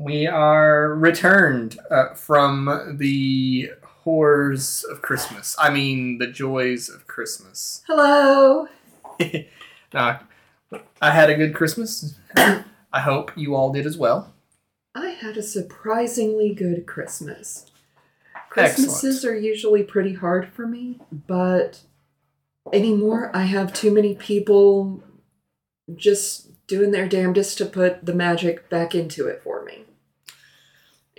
we are returned uh, from the horrors of Christmas. I mean, the joys of Christmas. Hello. I had a good Christmas. I hope you all did as well. I had a surprisingly good Christmas. Christmases are usually pretty hard for me, but anymore I have too many people just doing their damnedest to put the magic back into it for me.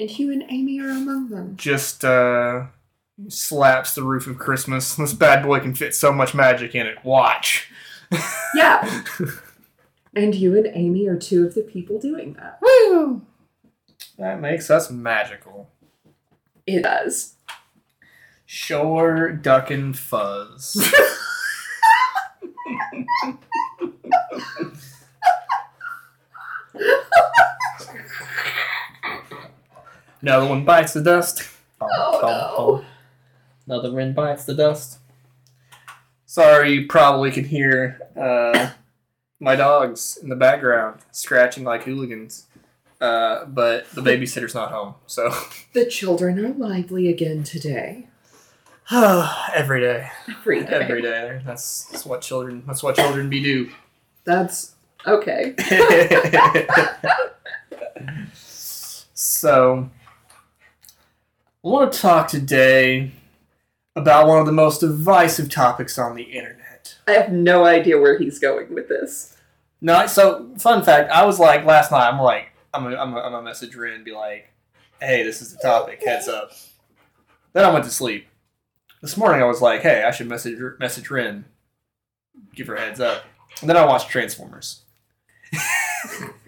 And Hugh and Amy are among them. Just uh, slaps the roof of Christmas. This bad boy can fit so much magic in it. Watch. Yeah. and you and Amy are two of the people doing that. Woo! That makes us magical. It does. Sure, duck and fuzz. Another one bites the dust. Oh, no! Another one bites the dust. Sorry, you probably can hear uh, my dogs in the background scratching like hooligans. Uh, but the babysitter's not home, so The children are lively again today. every day, Every day. every day. That's, that's what children. That's what children be do. That's okay. so, I want to talk today about one of the most divisive topics on the internet. I have no idea where he's going with this. No, so fun fact. I was like last night. I'm like, I'm gonna, I'm gonna, message Rin and be like, "Hey, this is the topic. Heads up." Then I went to sleep. This morning I was like, "Hey, I should message message Rin, give her a heads up." And then I watched Transformers,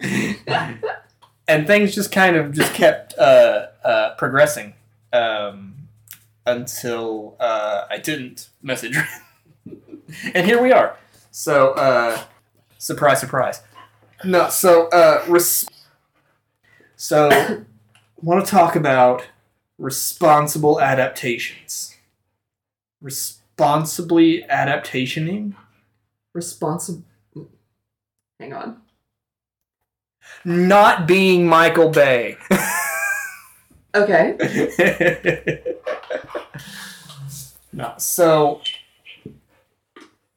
and things just kind of just kept uh, uh, progressing um, until uh, I didn't message Rin, and here we are. So, uh, surprise, surprise. No, so uh, res- so want to talk about responsible adaptations. Responsibly adaptationing. Responsible. Hang on. Not being Michael Bay. Okay. no, so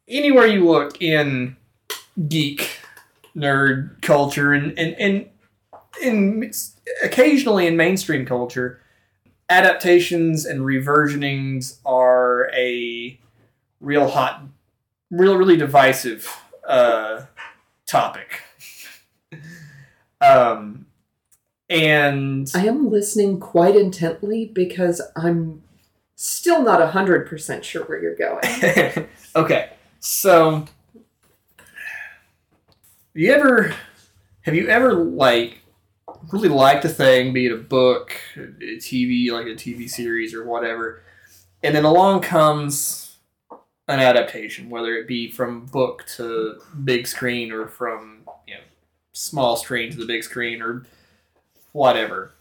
anywhere you look in geek, nerd culture, and and and, and occasionally in mainstream culture, adaptations and reversionings are a real hot, real really divisive uh, topic. um, and I am listening quite intently because I'm still not 100% sure where you're going. okay, so you ever have you ever like really liked a thing, be it a book, a TV, like a TV series or whatever, and then along comes an adaptation, whether it be from book to big screen or from you know small screen to the big screen or whatever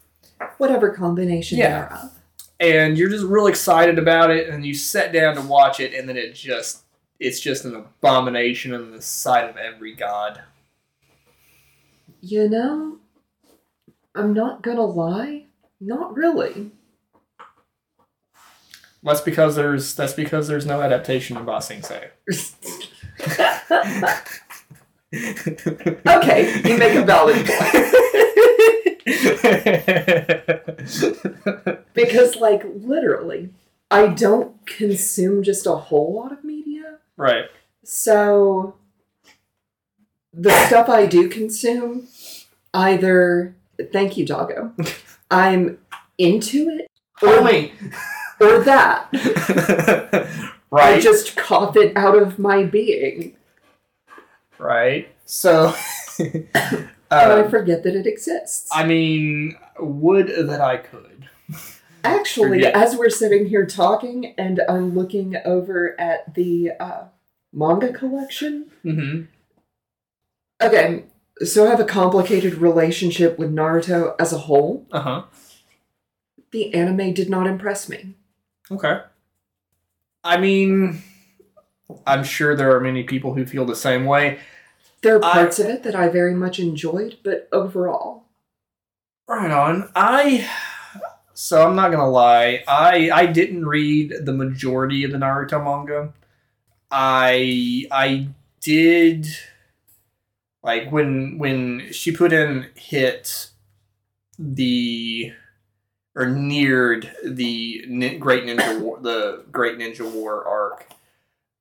Whatever combination Yeah. thereof. and you're just real excited about it and you sit down to watch it and then it just it's just an abomination in the sight of every god You know, I'm not gonna lie, not really. that's because there's that's because there's no adaptation in Ba Sing Se. Okay, you make a valid Because, like, literally, I don't consume just a whole lot of media. right So, the stuff I do consume, either, thank you, Doggo, I'm into it, oh wait or that. Right. I just cough it out of my being. right so and I uh, forget that it exists. I mean would that I could Actually, as we're sitting here talking and I'm looking over at the uh, manga collection, mm-hmm. okay, so I have a complicated relationship with Naruto as a whole. uh-huh The anime did not impress me. Okay. I mean, I'm sure there are many people who feel the same way. There are I- parts of it that I very much enjoyed, but overall, Right on. I so I'm not gonna lie. I I didn't read the majority of the Naruto manga. I I did like when when Shippuden hit the or neared the Great Ninja War, the Great Ninja War arc.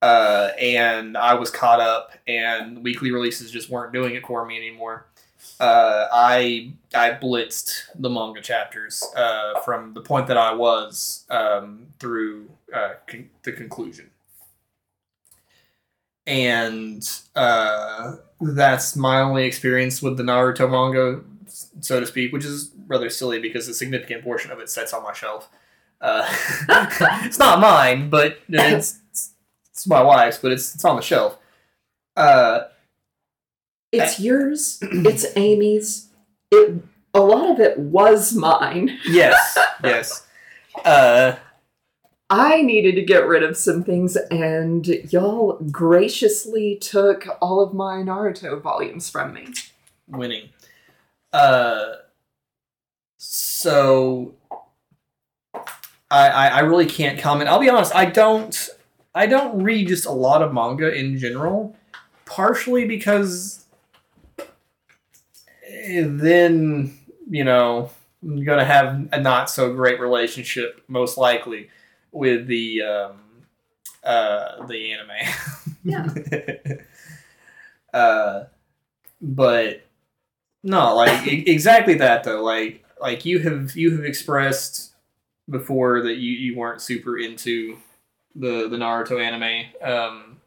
Uh, and I was caught up, and weekly releases just weren't doing it for me anymore uh, I I blitzed the manga chapters uh, from the point that I was um, through uh, con- the conclusion, and uh, that's my only experience with the Naruto manga, so to speak, which is rather silly because a significant portion of it sits on my shelf. Uh, it's not mine, but it's it's my wife's, but it's it's on the shelf. Uh, It's yours. It's Amy's. It a lot of it was mine. yes, yes. Uh, I needed to get rid of some things, and y'all graciously took all of my Naruto volumes from me. winning. Uh, so I, I I really can't comment. I'll be honest. I don't I don't read just a lot of manga in general. Partially because eh, then you know I'm gonna have a not so great relationship most likely with the um, uh, the anime. Yeah. uh, but no, like exactly that though. Like like you have you have expressed before that you, you weren't super into the the Naruto anime, um,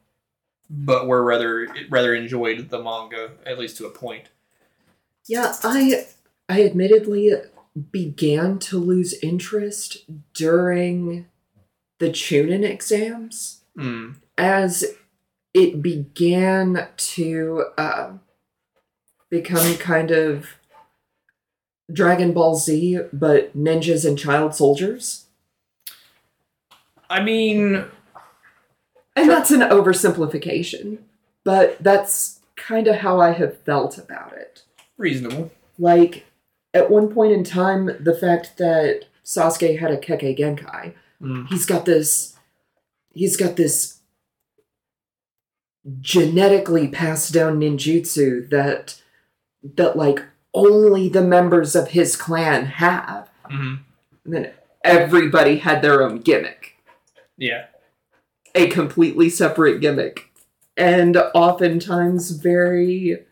but were rather rather enjoyed the manga at least to a point. Yeah, I I admittedly began to lose interest during the Chunin exams Mm. as it began to uh, become kind of Dragon Ball Z, but ninjas and child soldiers. I mean, And that's an oversimplification, but that's kind of how I have felt about it. reasonable. Like, at one point in time, the fact that Sasuke had a Kekkei Genkai, Mm. he's got this, he's got this genetically passed down ninjutsu that, that like only the members of his clan have. hmm And then everybody had their own gimmick. Yeah. a completely separate gimmick and oftentimes very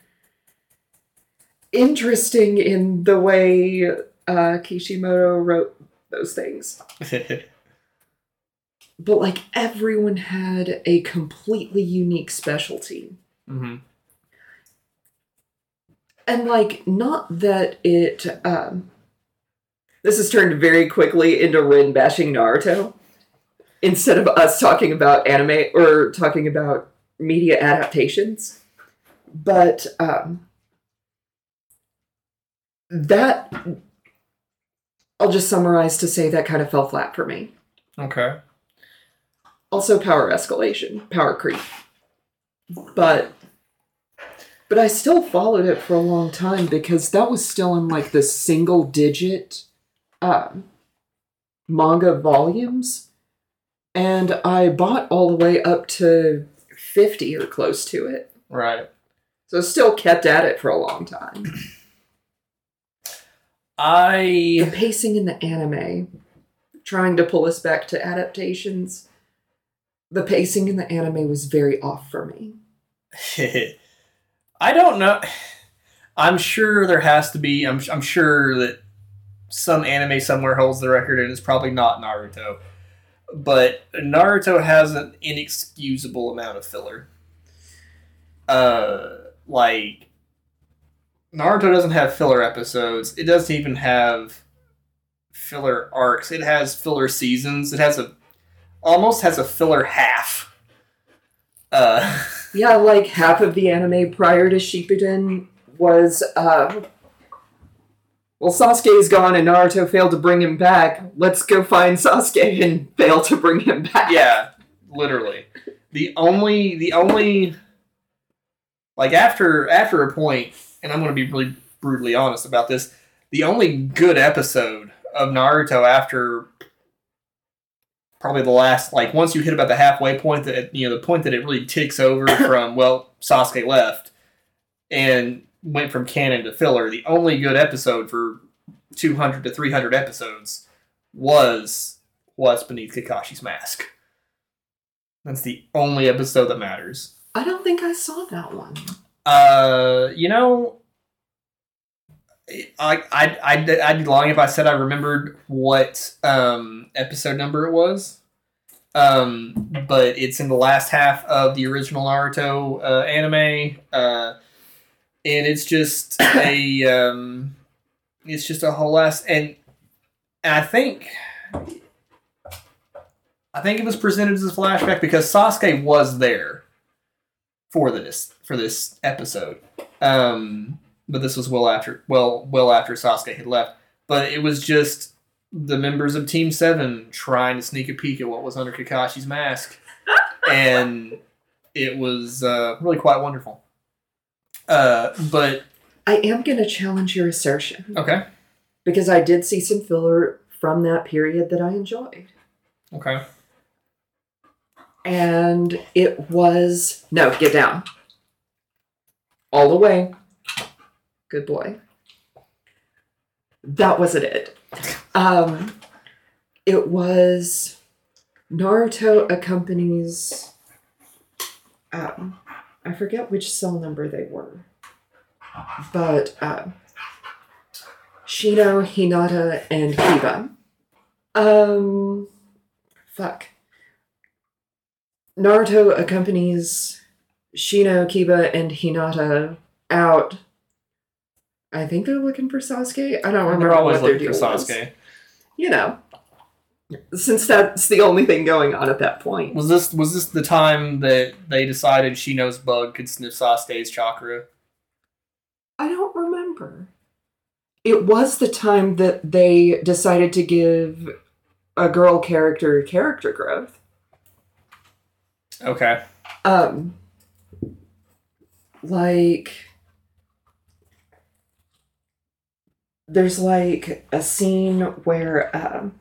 interesting in the way uh, Kishimoto wrote those things. But like everyone had a completely unique specialty. hmm And like not that it um this has turned very quickly into Rin bashing Naruto instead of us talking about anime or talking about media adaptations. But um that I'll just summarize to say that kind of fell flat for me. Okay. Also power escalation, power creep. But but I still followed it for a long time because that was still in like the single digit um, manga volumes. And I bought all the way up to 50 or close to it. Right. So still kept at it for a long time. I the pacing in the anime, trying to pull us back to adaptations, the pacing in the anime was very off for me. I don't know. I'm sure there has to be. I'm, I'm sure that some anime somewhere holds the record, and it's probably not Naruto. But Naruto has an inexcusable amount of filler. Uh, like Naruto doesn't have filler episodes. It doesn't even have filler arcs. It has filler seasons. It has a almost has a filler half. Uh. Yeah, like half of the anime prior to Shippuden was, uh, well, Sasuke's gone and Naruto failed to bring him back. Let's go find Sasuke and fail to bring him back. yeah literally the only the only like after after a point and i'm going to be really brutally honest about this the only good episode of Naruto after probably the last like once you hit about the halfway point that you know the point that it really ticks over from well Sasuke left and went from canon to filler. The only good episode for 200 to 300 episodes was what's beneath Kakashi's mask. That's the only episode that matters. I don't think I saw that one. Uh, you know, I I I'd, I'd be lying if I said I remembered what um episode number it was. Um, but it's in the last half of the original Naruto uh, anime. Uh, and it's just a um, it's just a whole ass and, and I think I think it was presented as a flashback because Sasuke was there for this for this episode. Um, but this was well after well well after Sasuke had left. But it was just the members of Team Seven trying to sneak a peek at what was under Kakashi's mask, and it was uh, really quite wonderful. Uh, but I am going to challenge your assertion. Okay. Because I did see some filler from that period that I enjoyed. Okay. And it was no, get down. All the way. Good boy. That wasn't it. Um, it was Naruto accompanies. Um, I forget which cell number they were, but uh, Shino, Hinata, and Kiba. Um, fuck. Naruto accompanies Shino, Kiba, and Hinata out. I think they're looking for Sasuke. I don't remember what they're always what their looking deal for was. You know, since that's the only thing going on at that point. Was this was this the time that they decided Shino's bug could sniff Sasuke's chakra? I don't remember. It was the time that they decided to give a girl character character growth. Okay. Um, like there's like a scene where um,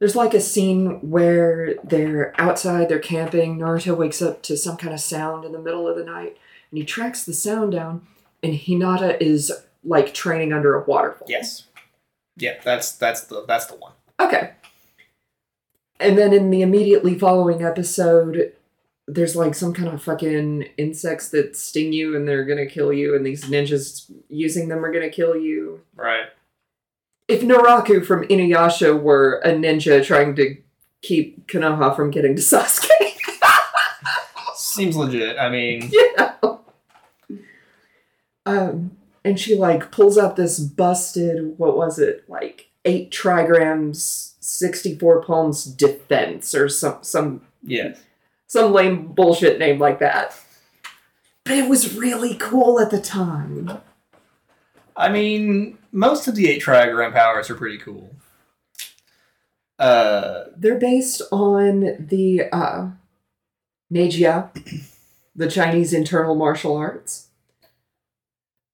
there's like a scene where they're outside, they're camping. Naruto wakes up to some kind of sound in the middle of the night, and he tracks the sound down. And Hinata is like training under a waterfall. Yes. Yeah, that's that's the that's the one. Okay. And then in the immediately following episode, there's like some kind of fucking insects that sting you and they're gonna kill you, and these ninjas using them are gonna kill you. Right. If Naraku from Inuyasha were a ninja trying to keep Konoha from getting to Sasuke, Seems legit. I mean, you know. Um, and she like pulls out this busted, what was it, like eight trigrams, sixty-four palms defense, or some some yeah. some lame bullshit name like that. But it was really cool at the time. I mean, most of the eight trigram powers are pretty cool. Uh, They're based on the uh, Neijia, the Chinese internal martial arts.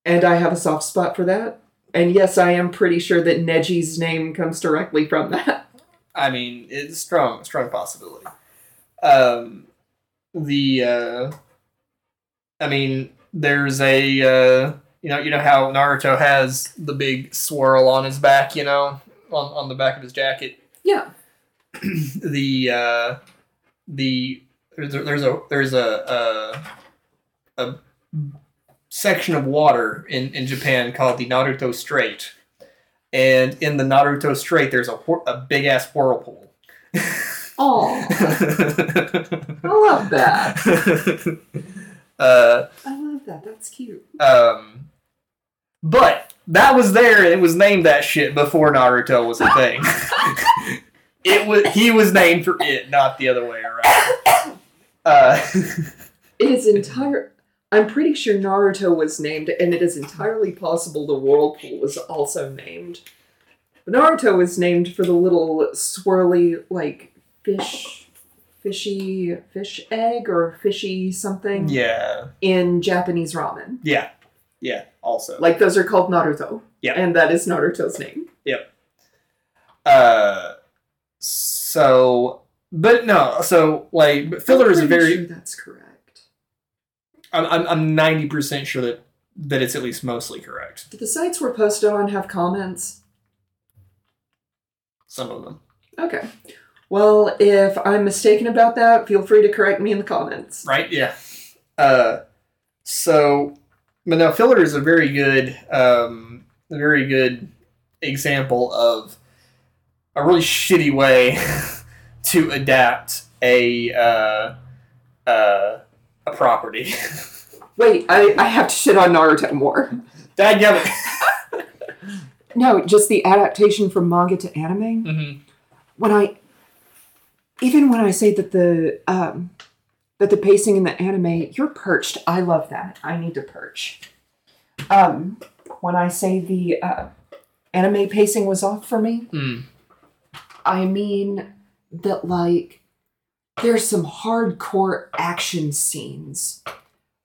And I have a soft spot for that. And yes, I am pretty sure that Neji's name comes directly from that. I mean, it's a strong, strong possibility. Um, the, uh, I mean, there's a, uh, you know, you know how Naruto has the big swirl on his back, you know, on, on the back of his jacket. Yeah. the, uh, the there's a, there's a there's a, a a section of water in in Japan called the Naruto Strait, and in the Naruto Strait there's a a big ass whirlpool. Oh, I love that. uh, I love that. That's cute. um, but that was there, and it was named that shit before Naruto was a thing. it was he was named for it, not the other way around. Uh, It is entire. I'm pretty sure Naruto was named, and it is entirely possible the whirlpool was also named. Naruto was named for the little swirly, like fish, fishy fish egg or fishy something yeah, in Japanese ramen. yeah, Yeah, also. Like those are called Naruto. Yeah. And that is Naruto's name. Uh, so, but no, so like filler is a very. sure that's correct. I'm I'm I'm ninety percent sure that that it's at least mostly correct. Do the sites we're posted on have comments? Some of them, Okay. Well, if I'm mistaken about that, feel free to correct me in the comments. right? Yeah. Uh, so, but now filler is a very good, um, a very good example of a really shitty way to adapt a uh, uh, a property. Wait, I, I have to shit on Naruto more. Dadgummit. No, just the adaptation from manga to anime. mm-hmm. When I, even when I say that the um, that the pacing in the anime, you're perched. I love that. I need to perch. Um, when I say the uh, anime pacing was off for me, Mm. I mean that like there's some hardcore action scenes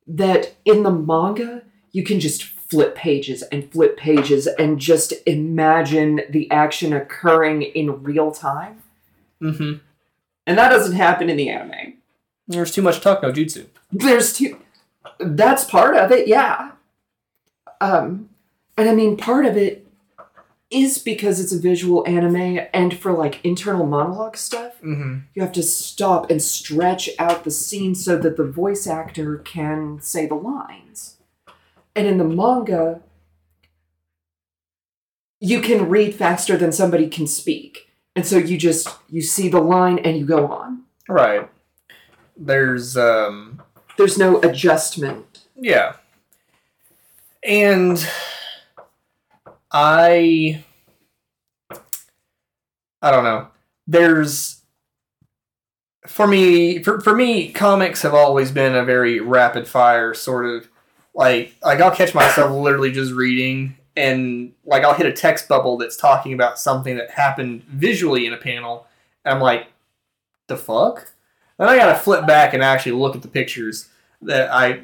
that in the manga you can just flip pages and flip pages and just imagine the action occurring in real time. Mm-hmm. And that doesn't happen in the anime. There's too much talk no jutsu. There's too. that's part of it, yeah. Um and I mean part of it is because it's a visual anime and for like internal monologue stuff Mm-hmm. you have to stop and stretch out the scene so that the voice actor can say the lines. And in the manga, you can read faster than somebody can speak. And so you just you see the line and you go on. Right. There's um There's no adjustment. yeah. And I I don't know. There's for me for, for me comics have always been a very rapid fire sort of like like I'll catch myself literally just reading and like I'll hit a text bubble that's talking about something that happened visually in a panel and I'm like the fuck? Then I gotta flip back and actually look at the pictures that I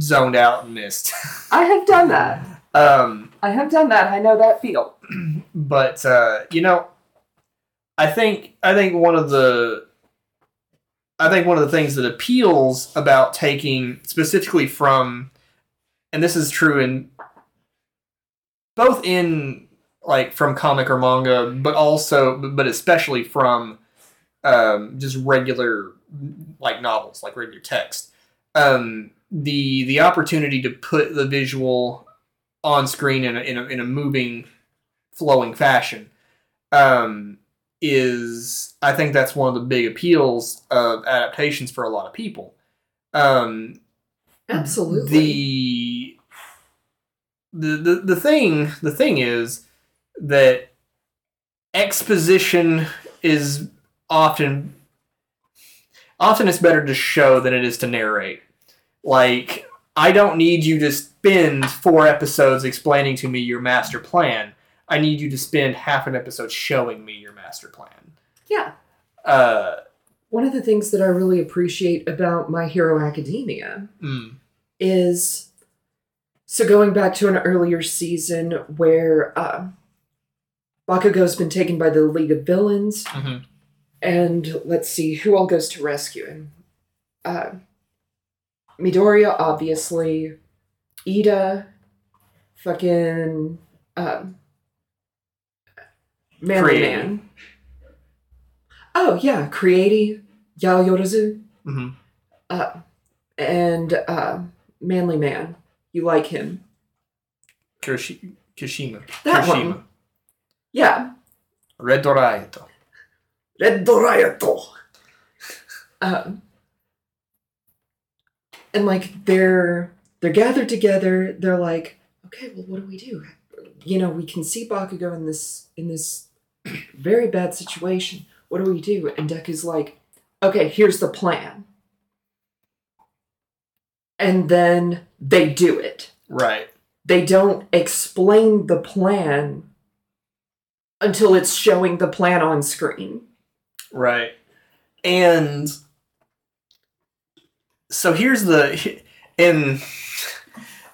zoned out and missed. I have done that. um, I have done that. I know that feel. but uh, you know, I think I think one of the I think one of the things that appeals about taking specifically from, and this is true in both in like from comic or manga, but also but especially from um, just regular like novels, like regular text. Um, the the opportunity to put the visual on screen in a, in a, in a moving, flowing fashion um, is I think that's one of the big appeals of adaptations for a lot of people. Um, Absolutely. the the the the thing the thing is that exposition is often often it's better to show than it is to narrate. Like I don't need you to spend four episodes explaining to me your master plan. I need you to spend half an episode showing me your master plan. yeah. Uh, One of the things that I really appreciate about My Hero Academia mm, is so going back to an earlier season where uh, Bakugo's been taken by the League of Villains, mhm. And let's see who all goes to rescue him. Uh, Midoriya, obviously, Iida, fucking um, Manly Man. Oh yeah, Creati, Yao Yorozu, Mhm. uh, and uh, Manly Man. You like him? Kiroshi- Kishima. That Kirishima. one. Yeah, Red Doraito. Red Doraito. Um, and like they're they're gathered together. They're like, okay, well, what do we do? You know, we can see Bakugo in this in this very bad situation. What do we do? And Deku's like, okay, here's the plan. And then they do it. Right. They don't explain the plan until it's showing the plan on screen. Right. And so here's the and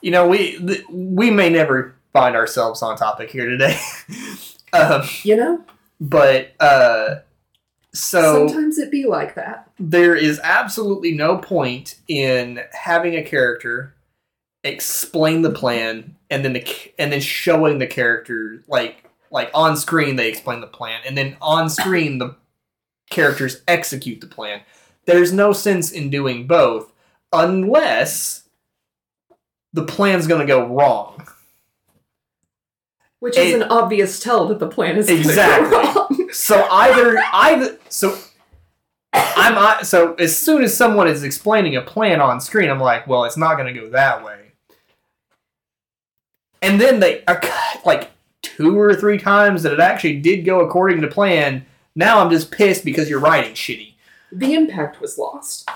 you know, we we may never find ourselves on topic here today. um, You know, but uh, so sometimes it be like that. there is absolutely no point in having a character explain the plan and then the and then showing the character like like on screen they explain the plan and then on screen the characters execute the plan there's no sense in doing both unless the plan's going to go wrong Which is And- an obvious tell that the plan is Exactly. wrong. so either either so I'm I- so as soon as someone is explaining a plan on screen, I'm like, well, it's not going to go that way. And then they are like two or three times that it actually did go according to plan. Now I'm just pissed because you're writing shitty. the impact was lost.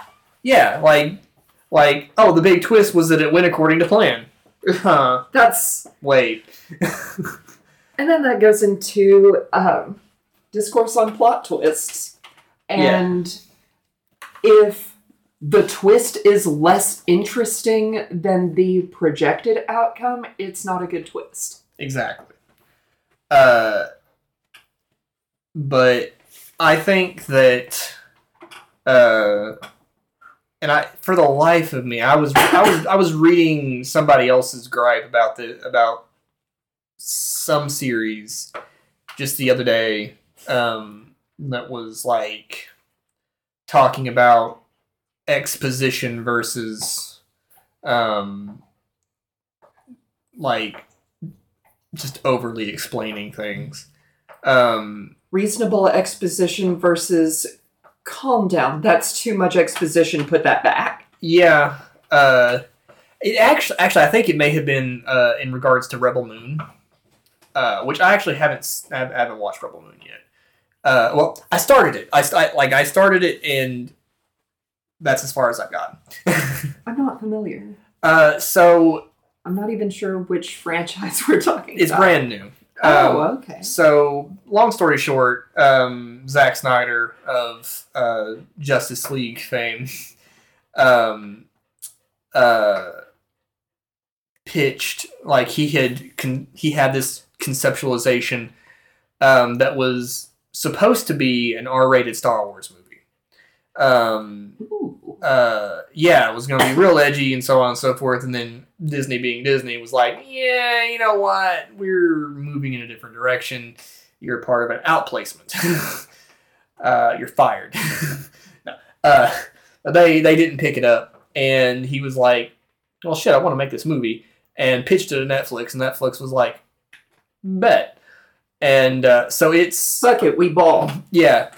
Yeah, like like oh, the big twist was that it went according to plan. Huh? That's Wait. and then that goes into um, discourse on plot twists. And if the twist is less interesting than the projected outcome, it's not a good twist. Exactly. Uh, but I think that, uh, and I, for the life of me, I was, I was, I was reading somebody else's gripe about the about some series just the other day. Um, that was like talking about exposition versus, um, like just overly explaining things. Um, Reasonable exposition versus calm down. That's too much exposition. Put that back. yeah, uh, it actually, actually, I think it may have been uh, in regards to Rebel Moon, uh, which I actually haven't, I haven't watched Rebel Moon yet. Uh, well, I started it. I, I like I started it, and that's as far as I've gotten. I'm not familiar. uh, so I'm not even sure which franchise we're talking it's about. brand new. Oh, Um, okay. So, long story short, um, Zack Snyder of uh, Justice League fame um, uh, pitched like he had con- he had this conceptualization um, that was supposed to be an R-rated Star Wars movie. Um, Ooh. Uh, yeah, it was going to be real edgy and so on and so forth. And then Disney, being Disney, was like, yeah, you know what? We're moving in a different direction. You're part of an outplacement. uh, you're fired. no, uh, they they didn't pick it up, and he was like, well, shit, I want to make this movie, and pitched it to Netflix, and Netflix was like, bet. And uh, so it's suck it, we ball. yeah.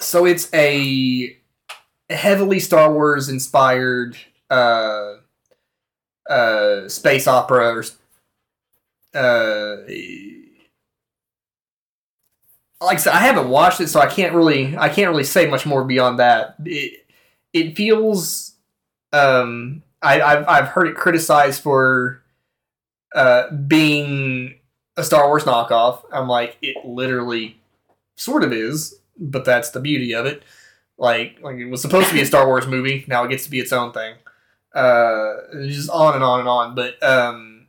So it's a heavily Star Wars inspired uh, uh, space opera or uh, like I said, I haven't watched it, so I can't really I can't really say much more beyond that. It it feels um I, I've I've heard it criticized for uh, being a Star Wars knockoff. I'm like, it literally sort of is, but that's the beauty of it. Like, like it was supposed to be a Star Wars movie. Now it gets to be its own thing. Uh, just on and on and on. But um,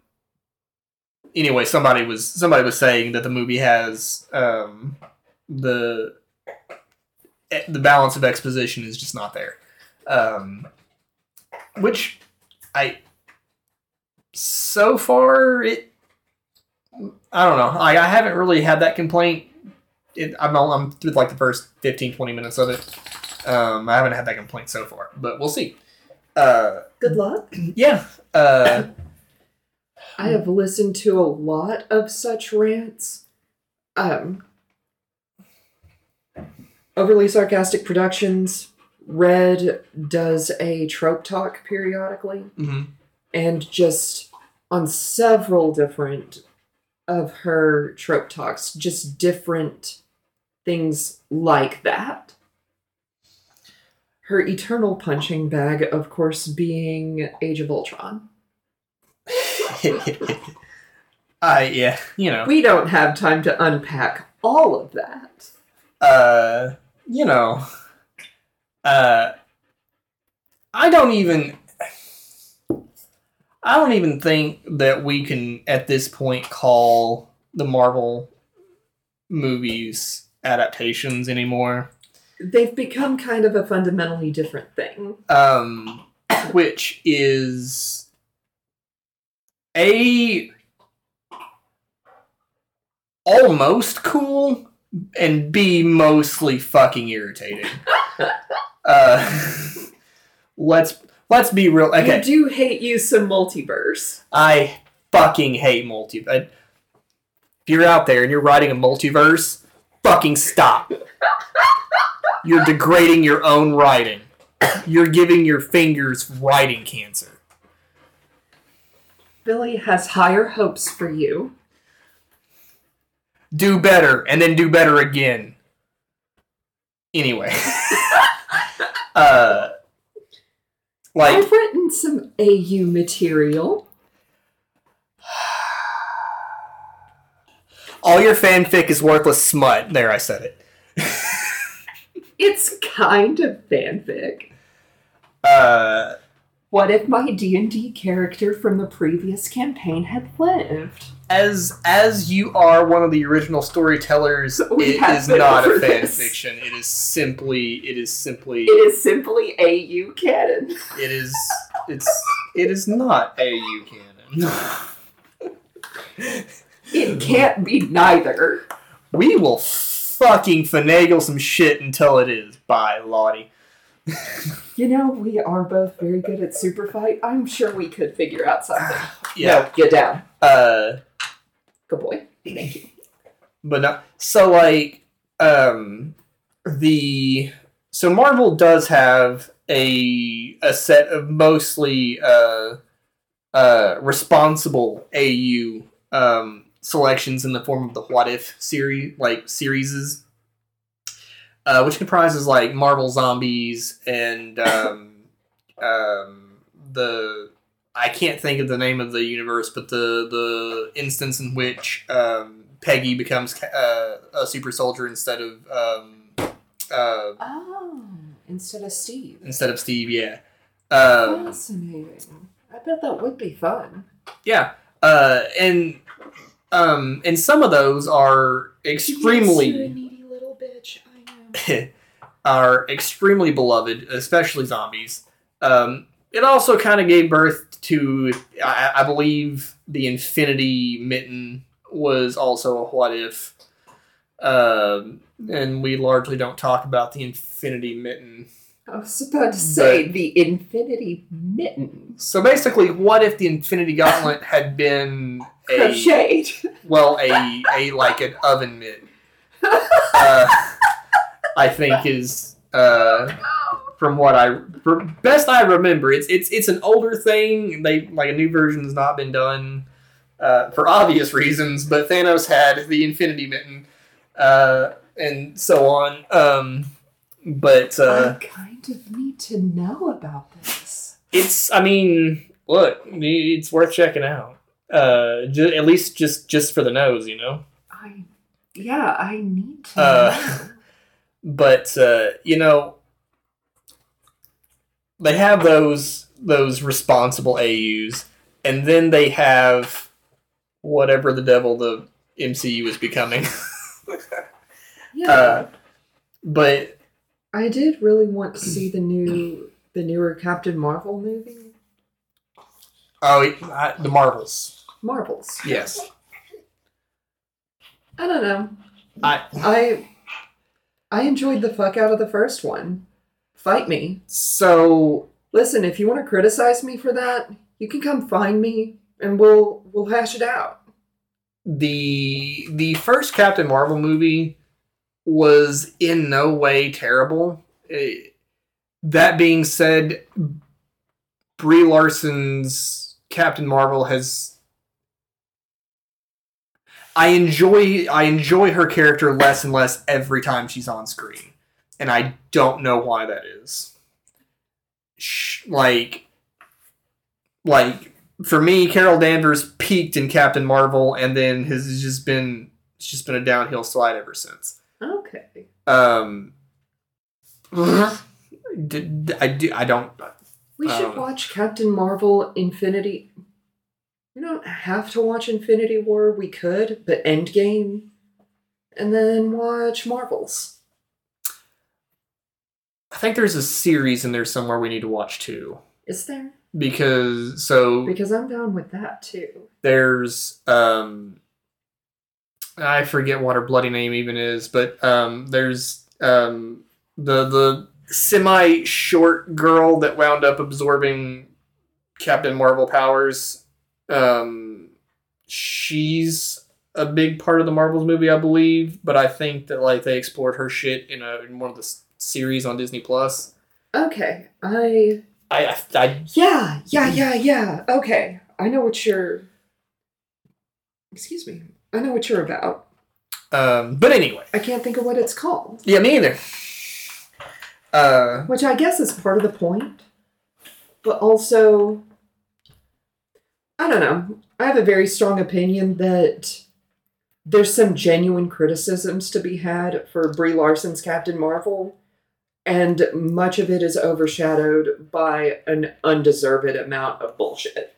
anyway, somebody was somebody was saying that the movie has um, the the balance of exposition is just not there. Um, which I so far it I don't know. I, I haven't really had that complaint. It, I'm, I'm through like the first 15, 20 minutes of it. Um, I haven't had that complaint so far, but we'll see. Uh, Good luck. yeah. Uh, I have listened to a lot of such rants. Um, overly sarcastic productions. Red does a trope talk periodically, mhm. and just on several different of her trope talks, just different things like that. Her eternal punching bag, of course, being Age of Ultron. I yeah, you know, We don't have time to unpack all of that. uh, you know, uh, I don't even. I, I don't even think that we can at this point call the Marvel movies adaptations anymore. They've become kind of a fundamentally different thing. Um, which is a almost cool and b mostly fucking irritating. uh, let's let's be real. Okay, You do hate you some multiverse. I fucking hate multiverse. If you're out there and you're writing a multiverse, fucking stop. You're degrading your own writing. You're giving your fingers writing cancer. Billy has higher hopes for you. Do better and then do better again. Anyway. uh like I've written some AU material. all your fanfic is worthless smut. There I said it. It's kind of fanfic. Uh What if my D&D character from the previous campaign had lived? as as you are one of the original storytellers, We it have is been not a over fan this. fiction. It is simply it is simply It is simply AU canon. it is it's it is not AU canon. It can't be neither. we will fucking finagle some shit until it is. Bye, Lottie. You know, we are both very good at super fight. I'm sure we could figure out something. Yeah. No, get down. Uh Good boy. Thank you. but no so like um the so marvel does have a a set of mostly uh uh responsible au um selections in the form of the what if series like series uh which comprises like marvel zombies and um um the I can't think of the name of the universe, but the the instance in which um, Peggy becomes uh, a super soldier instead of um, uh, Oh, instead of Steve. instead of Steve. Yeah, um, Fascinating. I bet that would be fun. yeah, uh, and um, and some of those are extremely needy little bitch. I know. are extremely beloved, especially zombies. Um, it also kind of gave birth to, I, I believe, the Infinity Mitten was also a what if. Um, and we largely don't talk about the Infinity Mitten. I was about to say the Infinity Mitten. So basically, what if the Infinity Gauntlet had been a Crocheted. well, a a like an oven mitt? Uh, I think is uh, from what I for best I remember. It's it's it's an older thing. They like a new version has not been done uh, for obvious reasons. But Thanos had the Infinity Mitten uh, and so on. Um, but uh, I kind of need to know about this. it's I mean, look, it's worth checking out. Uh, ju- at least just just for the nose, you know. I, yeah, I need to Uh, know. but uh, you know they have those those responsible AUs, and then they have whatever the devil the MCU is becoming. Yeah, uh, but I did really want to see the new, the newer Captain Marvel movie. oh, I, the Marvels, Marvels. yes, I don't know. I I, I enjoyed the fuck out of the first one. Fight me. so Listen, if you want to criticize me for that, you can come find me and we'll we'll hash it out. the the first Captain Marvel movie was in no way terrible. Eh, that being said, Brie Larson's Captain Marvel has. I enjoy I enjoy her character less and less every time she's on screen, and I don't know why that is. Like, like for me, Carol Danvers peaked in Captain Marvel, and then has just been it's just been a downhill slide ever since. Okay. Um, I do I don't We should don't watch Captain Marvel Infinity We don't have to watch Infinity War. We could, but Endgame, and then watch Marvels. I think there's a series in there somewhere we need to watch too. Is there? Because so Because I'm down with that too. there's um I forget what her bloody name even is, but um there's um the the semi short girl that wound up absorbing Captain Marvel powers. Um she's a big part of the Marvels movie, I believe, but I think that like they explored her shit in a in one of the s- series on Disney Plus. Okay, I. I, I, I Yeah, yeah, yeah, yeah. Okay, I know what you're. Excuse me. I know what you're about. um but anyway, I can't think of what it's called. yeah, me either. Uh Which I guess is part of the point. But also, I don't know. I have a very strong opinion that there's some genuine criticisms to be had for Brie Larson's Captain Marvel, and much of it is overshadowed by an undeserved amount of bullshit.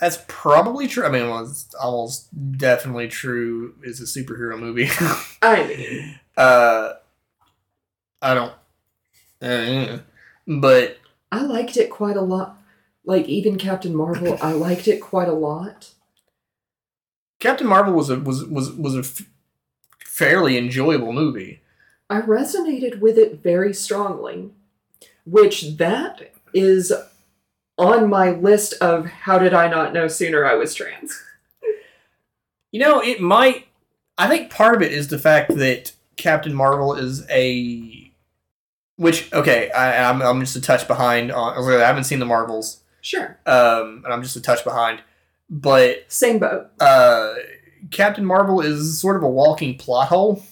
That's probably true. I mean, well, it's almost definitely true. Is a superhero movie. I mean, uh, I don't. Uh, but I liked it quite a lot. Like, even Captain Marvel, I liked it quite a lot. Captain Marvel was a was was was a f- fairly enjoyable movie. I resonated with it very strongly, which that is on my list of how did I not know sooner I was trans. You know, it might. I think part of it is the fact that Captain Marvel is a. Which okay, I, I'm I'm just a touch behind on. I haven't seen the Marvels, Sure. um, and I'm just a touch behind. But Same boat. uh, Captain Marvel is sort of a walking plot hole.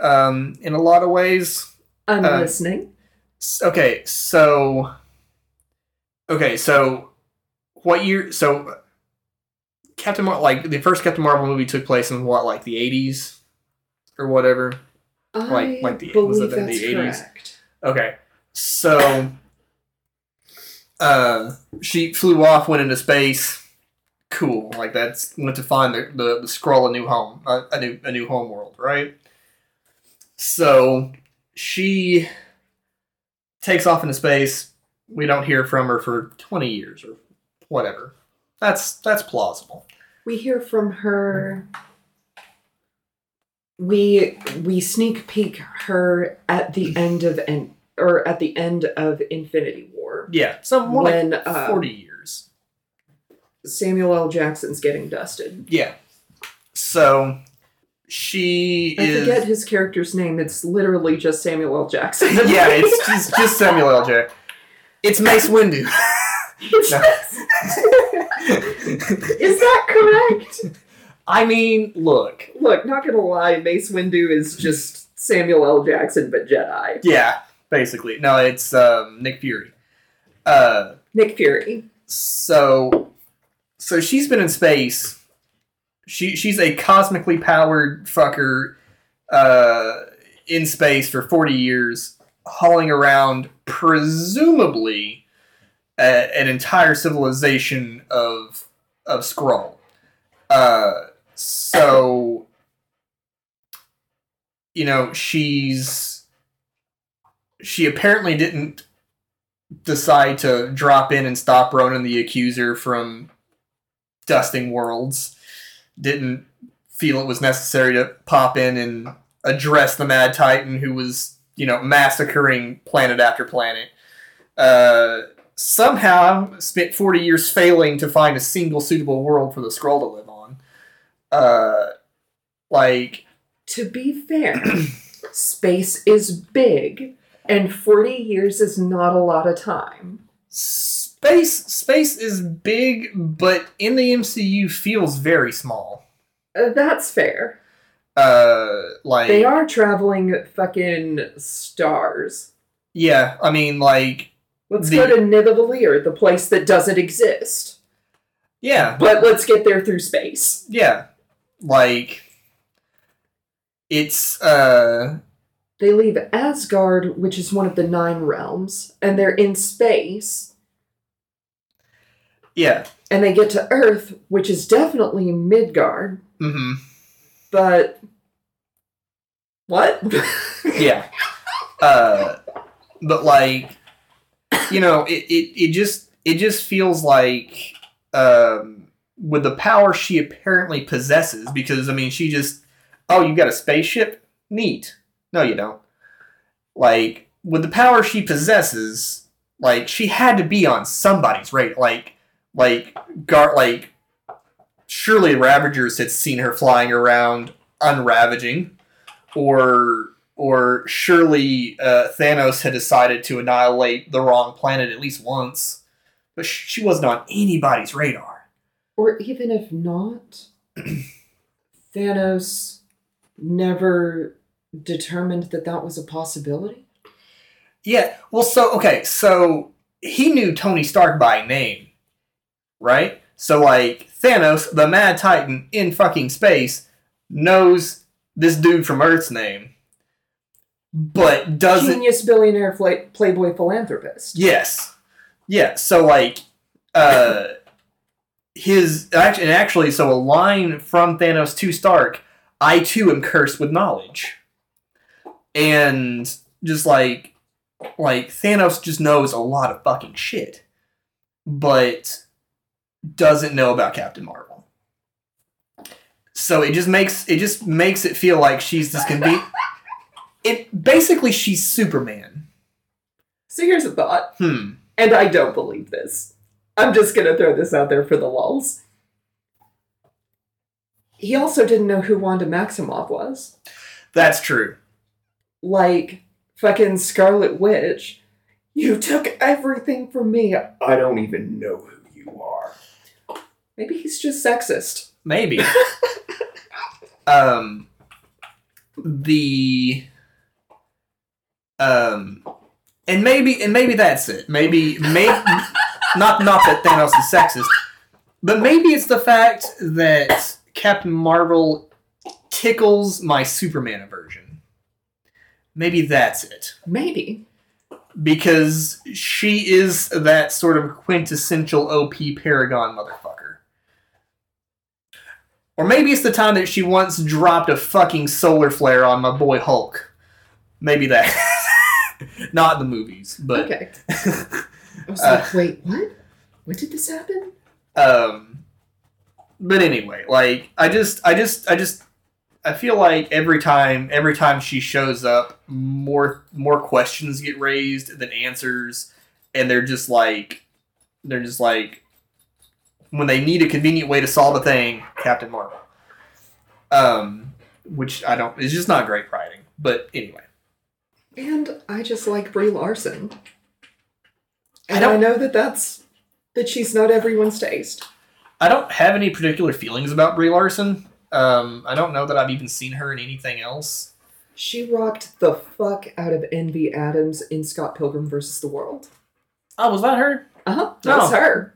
Um, in a lot of ways. I'm Uh, listening. Okay, so. Okay, so, what year? So, Captain Mar- like the first Captain Marvel movie took place in what, like the eighties, or whatever. like- I like the- was it in the 80s? correct. Okay, so, uh, she flew off, went into space. Cool, like that's went to find the the, the Skrull a new home, uh, a new a new home world, right? So she takes off into space. We don't hear from her for twenty years or whatever. That's that's plausible. We hear from her. We we sneak peek her at the end of en- or at the end of Infinity War Yeah, so more when like uh, forty years. Samuel L. Jackson's getting dusted. Yeah. So she I is. forget his character's name. It's literally just Samuel L. Jackson. yeah, it's just, just Samuel L. Jackson. It's Mace Windu. Is that correct? I mean, look. Look, not gonna lie, Mace Windu is just Samuel L. Jackson, but Jedi. Yeah, basically. No, it's um, Nick Fury. Uh, Nick Fury. so, so she's been in space. She she's a cosmically powered fucker uh, in space for forty years, hauling around presumably a, an entire civilization of of Skrull. Uh, so, you know, she's she apparently didn't decide to drop in and stop Ronan the Accuser from dusting worlds. Didn't feel it was necessary to pop in and address the Mad Titan who was, you know, massacring planet after planet. Uh, somehow spent 40 years failing to find a single suitable world for the Skrull to live on. Uh, like, To be fair, space is big, and 40 years is not a lot of time. space space is big, but in the MCU feels very small. Uh, that's fair. Uh, like They are traveling fucking stars. yeah. I mean, like Let's The- go to Nidavellir, the place that doesn't exist. yeah, But let's get there through space. yeah, like it's uh They leave Asgard, which is one of the nine realms, and they're in space. Yeah. And they get to Earth, which is definitely Midgard. Mm-hmm. But what? Yeah. Uh, but like, you know, it, it, it just it just feels like um, with the power she apparently possesses, because I mean, she just oh, you got a spaceship, neat. No, you don't. Like with the power she possesses, like she had to be on somebody's radar. Like like gar like surely Ravagers had seen her flying around unravaging, or or surely uh, Thanos had decided to annihilate the wrong planet at least once, but sh- she wasn't on anybody's radar. or even if not, Thanos never determined that that was a possibility. Yeah, well, so okay, so he knew Tony Stark by name, right? So like Thanos, the Mad Titan in fucking space, knows this dude from Earth's name, but doesn't. Genius billionaire fla- playboy philanthropist. Yes, yeah. So like, uh, his actually, and actually, so a line from Thanos to Stark, I too am cursed with knowledge, and just like, like Thanos just knows a lot of fucking shit, but doesn't know about Captain Marvel. So it just makes it just makes it feel like she's this convenient. It basically she's Superman. So here's a thought, Hmm. and I don't believe this. I'm just gonna throw this out there for the lulls. He also didn't know who Wanda Maximoff was. That's true. Like fucking Scarlet Witch. You took everything from me. I don't even know who you are. Maybe he's just sexist. Maybe. um the um and maybe and maybe that's it. Maybe maybe not not that Thanos is sexist, but maybe it's the fact that Captain Marvel tickles my Superman aversion. Maybe that's it. Maybe. Because she is that sort of quintessential OP paragon motherfucker. Or maybe it's the time that she once dropped a fucking solar flare on my boy Hulk. Maybe that. Not in the movies, but Okay. I was Uh, like, wait, what? When did this happen? um but anyway, like I just I just I just I feel like every time every time she shows up, more more questions get raised than answers, and they're just like they're just like when they need a convenient way to solve a thing, Captain Marvel. Um, which I don't is just not great writing. But anyway, And I just like Brie Larson. And I, don't- know that that's that she's not everyone's taste. I don't have any particular feelings about Brie Larson. Um, I don't know that I've even seen her in anything else. She rocked the fuck out of Envy Adams in Scott Pilgrim versus the World. Oh, was that her? Uh huh. That was Oh. her.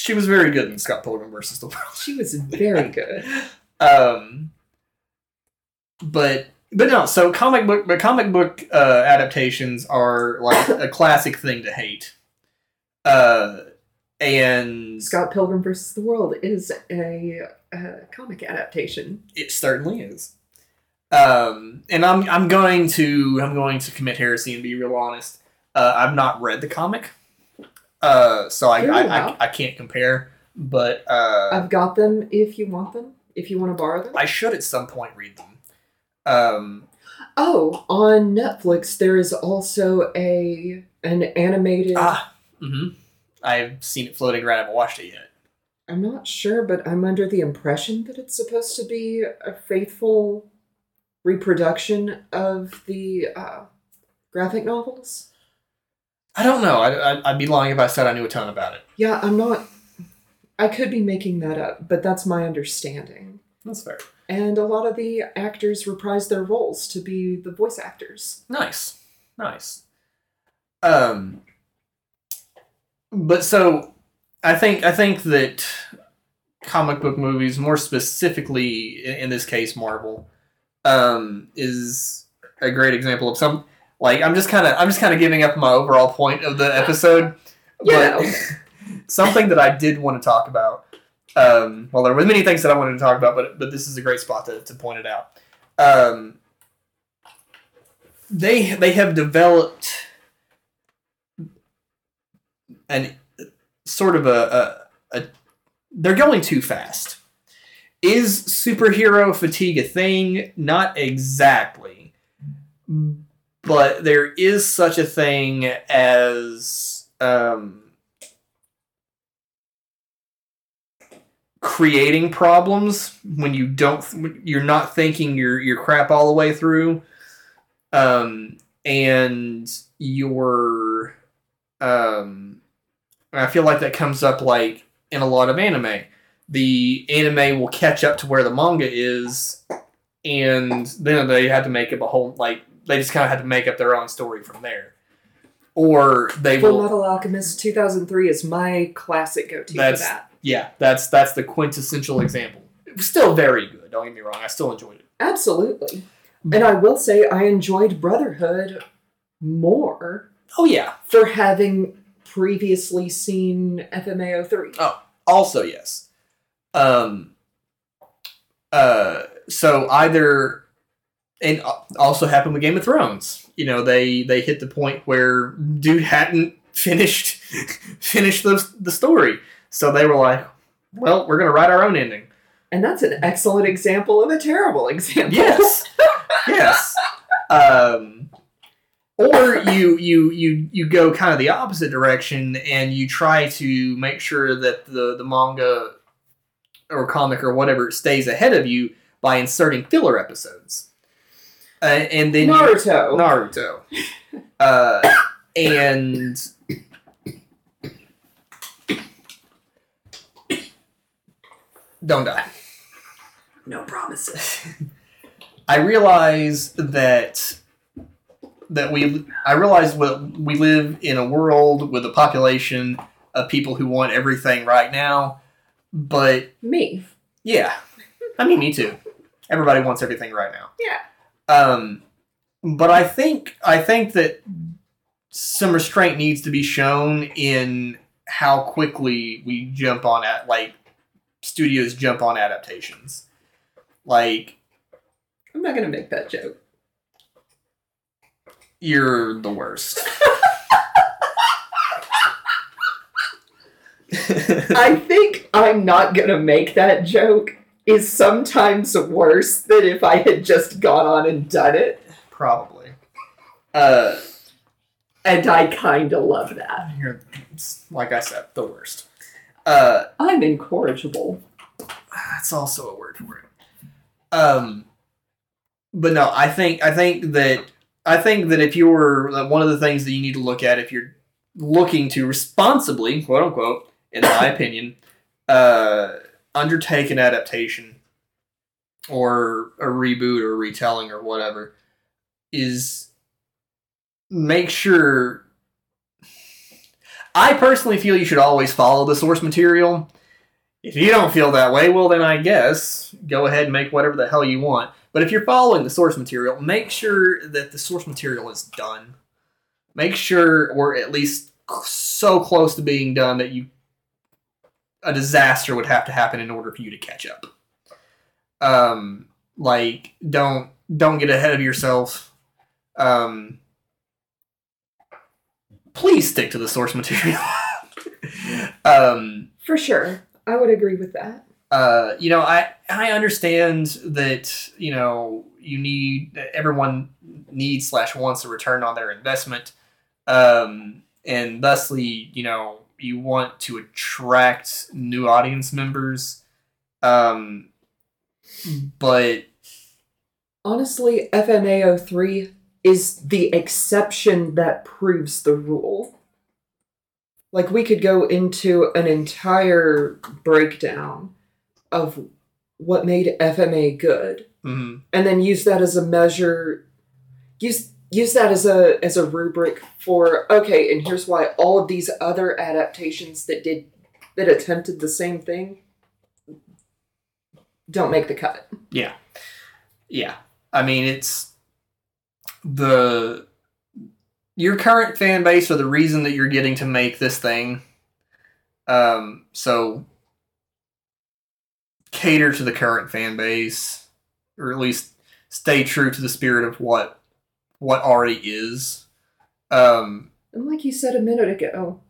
She was very good in Scott Pilgrim versus the World. She was very good. Um, but but no, so comic book but comic book uh, adaptations are like a classic thing to hate. Uh, and Scott Pilgrim versus the World is a, uh comic adaptation. it certainly is. Um, and I'm I'm going to I'm going to commit heresy and be real honest. Uh, I've not read the comic, uh, so I I. I, I can't compare. But uh, I've got them if you want them. If you want to borrow them. I should at some point read them. Um, Oh, on Netflix there is also a an animated. ah, hmm I've seen it floating around. I haven't watched it yet. I'm not sure, but I'm under the impression that it's supposed to be a faithful reproduction of the uh, graphic novels. I don't know. I, I, I'd be lying if I said I knew a ton about it. Yeah, I'm not. I could be making that up, but that's my understanding. That's fair. And a lot of the actors reprise their roles to be the voice actors. Nice, nice. Um, but so I think I think that comic book movies, more specifically in, in this case, Marvel, um, is a great example of some. Like I'm just kind of I'm just kind of giving up my overall point of the episode. Yeah. But, something that I did want to talk about. Um, well, there were many things that I wanted to talk about, but but this is a great spot to, to point it out. Um, they they have developed an sort of a, a, a they're going too fast. Is superhero fatigue a thing? Not exactly. But there is such a thing as um, creating problems when you don't you're not thinking your your crap all the way through. Um and your um i feel like that comes up like in a lot of anime. The anime will catch up to where the manga is and then they had to make up a whole like they just kind of had to make up their own story from there or they Full will Metal Alchemist 2003 is my classic go-to for that. yeah that's that's the quintessential example it was still very good don't get me wrong i still enjoyed it Absolutely. And I will say I enjoyed Brotherhood more oh yeah for having previously seen FMAO 3. Oh, also yes um uh so either and also happened with game of thrones. You know they they hit the point where dude hadn't finished finished the, the story. So they were like well we're gonna write our own ending. And that's an excellent example of a terrible example. yes. Yes. Um or you you you you go kind of the opposite direction and you try to make sure that the the manga or comic or whatever stays ahead of you by inserting filler episodes uh, and then Naruto. Naruto. Uh, and don't die. no promises. I realize that that we I realize what we live in a world with a population of people who want everything right now, but Me. yeah, I mean me too. Everybody wants everything right now. Yeah. Um, but I think I think that some restraint needs to be shown in how quickly we jump on at like studios jump on adaptations. Like I'm not going to make that joke. you're the worst. I think I'm not going to make that joke is sometimes worse than if I had just gone on and done it. Probably. Uh, And I kind of love that. you're like I said, the worst. Uh, I'm incorrigible. that's also a word for it. Um, but no, I think I think that I think that if you're that one of the things that you need to look at if you're looking to responsibly, quote unquote, in my opinion, uh, undertake an adaptation or a reboot or retelling or whatever, is make sure. I personally feel you should always follow the source material. If you don't feel that way, well, then I guess go ahead and make whatever the hell you want. But if you're following the source material, make sure that the source material is done. Make sure, or at least so close to being done that you a disaster would have to happen in order for you to catch up. Um, like don't don't get ahead of yourself. Um, please stick to the source material. um, For sure. I would agree with that. uh, you know, I I understand that you know you need everyone needs slash wants a return on their investment, um, and thusly, you know, you want to attract new audience members, um, but Honestly, FMA '03 is the exception that proves the rule. Like, we could go into an entire breakdown of what made FMA good, mhm, and then use that as a measure. Use use that as a as a rubric for okay, and here's why all of these other adaptations that did that attempted the same thing don't make the cut. yeah, yeah. I mean, it's the your current fan base are the reason that you're getting to make this thing. Um, so cater to the current fan base, or at least stay true to the spirit of what what already is. Um, and like you said a minute ago,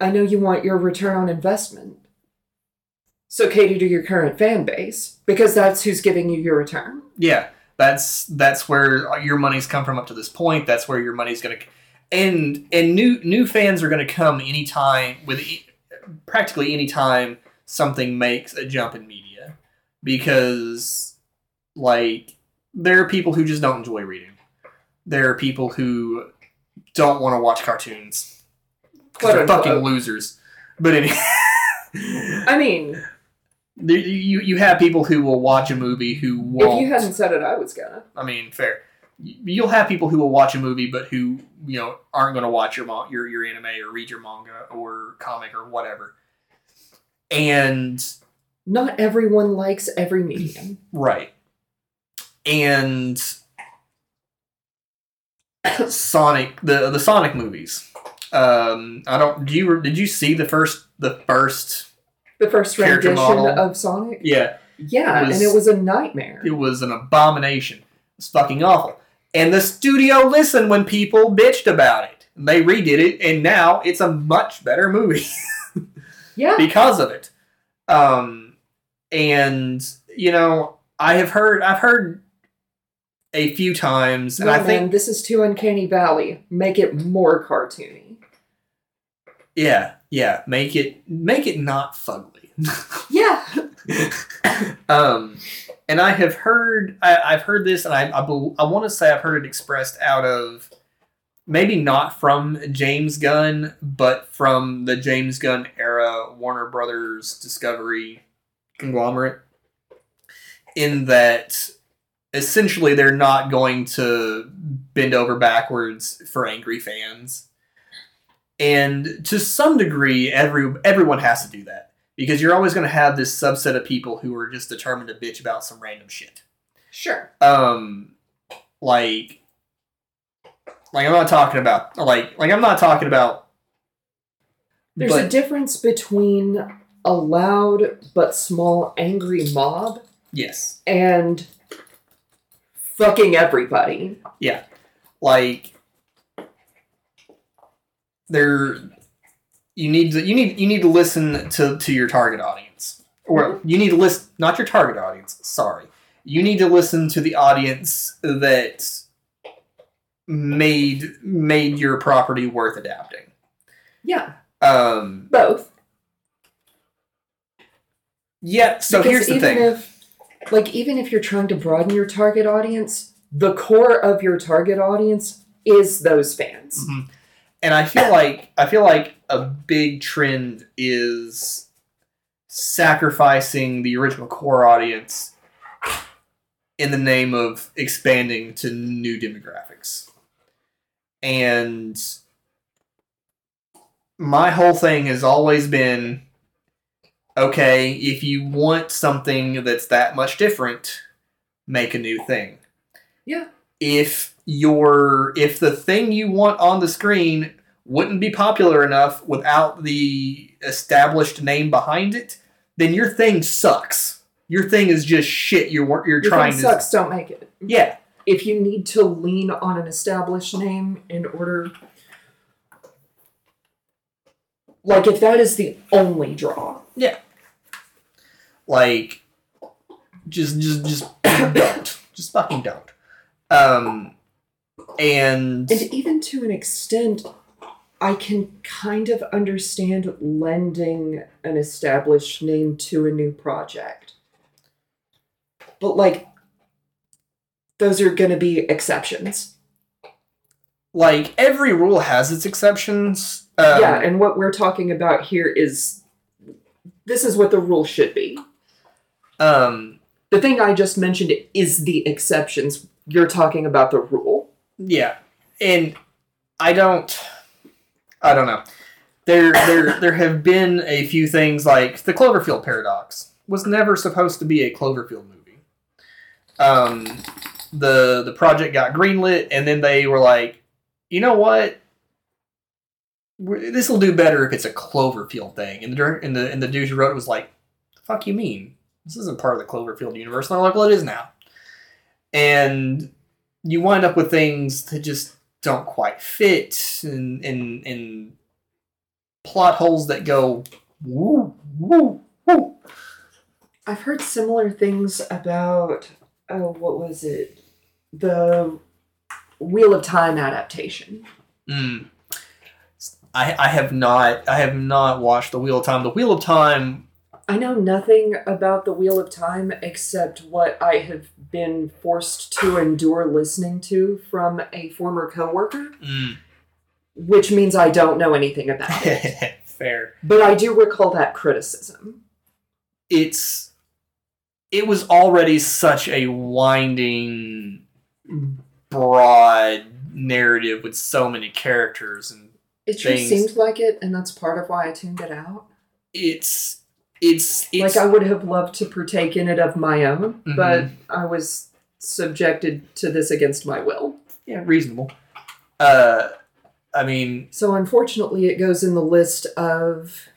I know you want your return on investment. So cater to your current fan base because that's who's giving you your return. Yeah, that's that's where your money's come from up to this point. That's where your money's going to and and new new fans are going to come anytime with practically anytime something makes a jump in media because like there are people who just don't enjoy reading. There are people who don't want to watch cartoons because they're fucking losers. But anyway, I mean, you you have people who will watch a movie who won't. If you hadn't said it, I was gonna. I mean, fair. You'll have people who will watch a movie, but who you know aren't going to watch your your your anime or read your manga or comic or whatever. And not everyone likes every medium, right? And Sonic, the the Sonic movies. Um, I don't. Do you did you see the first the first the first rendition model? of Sonic? Yeah, yeah, it was, and it was a nightmare. It was an abomination. It's fucking awful. And the studio listened when people bitched about it. They redid it, and now it's a much better movie. yeah, because of it. Um, and you know, I have heard I've heard a few times, and I think man, this is too uncanny valley. Make it more cartoony. Yeah, yeah. Make it make it not fugly. yeah. um, and I have heard I, have heard this, and I I, I want to say I've heard it expressed out of maybe not from James Gunn, but from the James Gunn era Warner Brothers Discovery conglomerate. In that essentially they're not going to bend over backwards for angry fans. And to some degree, every everyone has to do that because you're always going to have this subset of people who are just determined to bitch about some random shit. Sure. Um, like, like I'm not talking about like like I'm not talking about. There's but, a difference between a loud but small angry mob. Yes. And fucking everybody. Yeah. Like there you need to you need you need to listen to to your target audience. Or you need to listen not your target audience, sorry. You need to listen to the audience that made made your property worth adapting. Yeah. Um both. Yeah, so because here's the thing. If, like even if you're trying to broaden your target audience, the core of your target audience is those fans. Mm-hmm. And I feel like I feel like a big trend is sacrificing the original core audience in the name of expanding to new demographics. And my whole thing has always been okay, if you want something that's that much different, make a new thing. Yeah. If your if the thing you want on the screen wouldn't be popular enough without the established name behind it, then your thing sucks. Your thing is just shit. You're you're your trying thing to sucks. Don't make it. Yeah. If you need to lean on an established name in order, like if that is the only draw, yeah. Like, just, just, just don't. Just fucking don't. Um, and and even to an extent, I can kind of understand lending an established name to a new project. But like those are going to be exceptions. Like every rule has its exceptions. Um, yeah, and what we're talking about here is this is what the rule should be. Um, the thing I just mentioned is the exceptions. You're talking about the rule. Yeah, and I don't, I don't know. There, there, there have been a few things like the Cloverfield paradox was never supposed to be a Cloverfield movie. Um, the the project got greenlit, and then they were like, you know what? this will do better if it's a Cloverfield thing. And the and the and the dude who wrote it was like, "The fuck you mean? This isn't part of the Cloverfield universe." And I'm like, "Well, it is now." And you wind up with things that just don't quite fit, and and and plot holes that go woo woo woo. I've heard similar things about oh, what was it? The Wheel of Time adaptation. Mm. I I have not I have not watched the Wheel of Time. The Wheel of Time. I know nothing about the Wheel of Time except what I have been forced to endure listening to from a former coworker, Mm. which means I don't know anything about it. Fair. but I do recall that criticism. It's it was already such a winding, broad narrative with so many characters, and It sure Things. seemed like it, and that's part of why I tuned it out. it's it's it's like I would have loved to partake in it of my own, Mhm. but I was subjected to this against my will. yeah reasonable. Uh, I mean, So unfortunately, it goes in the list of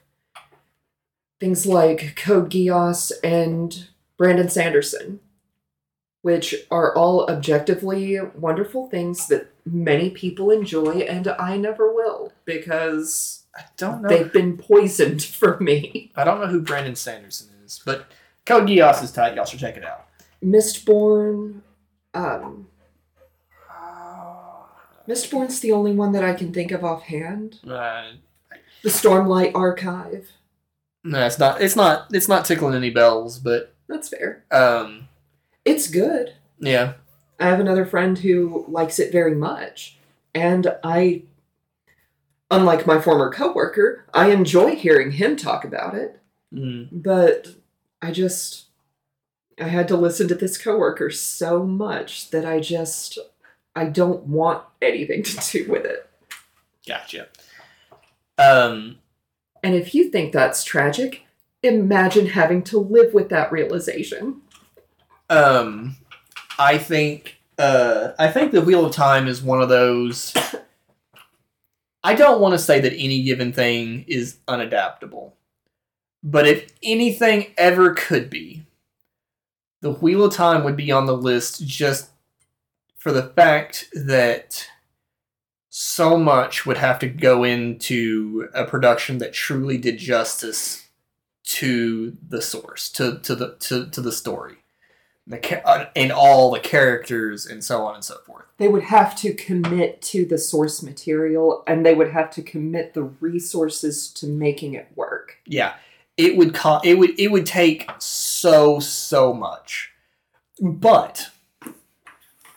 things like Code Geass and Brandon Sanderson, which are all objectively wonderful things that many people enjoy, and I never will because I don't know. they've been poisoned for me. I don't know who Brandon Sanderson is, but Code Geass is tight. Y'all should check it out. Mistborn, um, Mistborn's the only one that I can think of offhand. Uh, The Stormlight Archive. no, it's not. It's not. It's not tickling any bells, but That's fair. um, It's good. yeah. I have another friend who likes it very much. And I, unlike my former coworker, I enjoy hearing him talk about it. Mm. But I just, I had to listen to this coworker so much that I just, I don't want anything to do with it. Gotcha. Um, And if you think that's tragic, imagine having to live with that realization. um, I think. Uh, I think the Wheel of Time is one of those. I don't want to say that any given thing is unadaptable, but if anything ever could be, the Wheel of Time would be on the list just for the fact that so much would have to go into a production that truly did justice to the source, to to the to, to the story, the ca- uh, and all the characters and so on and so forth. They would have to commit to the source material and they would have to commit the resources to making it work. Yeah, it would co- it would it would take so so much, but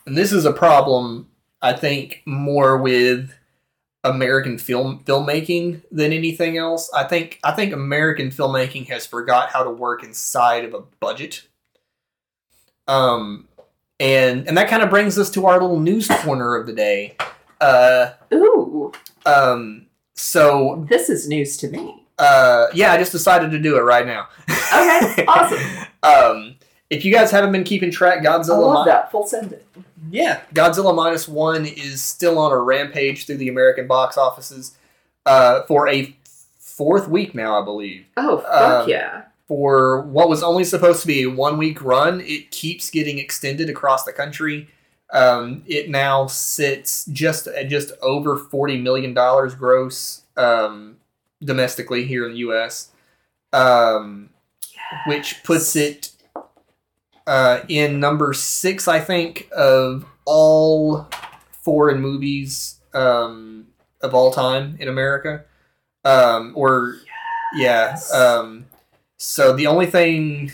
and this is a problem I think more with American film filmmaking than anything else. I think I think American filmmaking has forgot how to work inside of a budget. Um, and and that kind of brings us to our little news corner of the day. Uh, Ooh, um, so this is news to me. uh, yeah, I just decided to do it right now. Okay, awesome. um, if you guys haven't been keeping track, Godzilla. I love Mi- that. Full send it. Yeah, Godzilla minus one is still on a rampage through the American box offices uh, for a fourth week now, I believe. Oh, fuck Um, yeah. For what was only supposed to be a one week run, it keeps getting extended across the country. Um, it now sits just at just over forty million dollars gross um, domestically here in the U.S., um, which puts it uh, in number six, I think, of all foreign movies um, of all time in America. Um, or yeah. So the only thing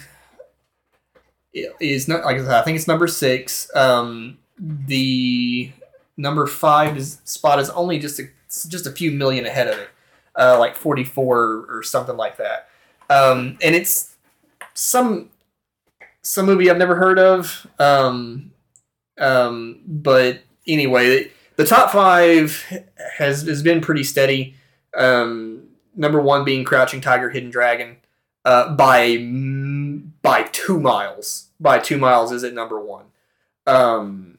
is not like I said, I think it's number six. Um, the number five is spot is only just a just a few million ahead of it, uh, like forty four or something like that. Um, and it's some some movie I've never heard of. Um, um, but anyway, the top five has has been pretty steady. Um, number one being Crouching Tiger, Hidden Dragon, uh, by by two miles. By two miles is at number one. Um,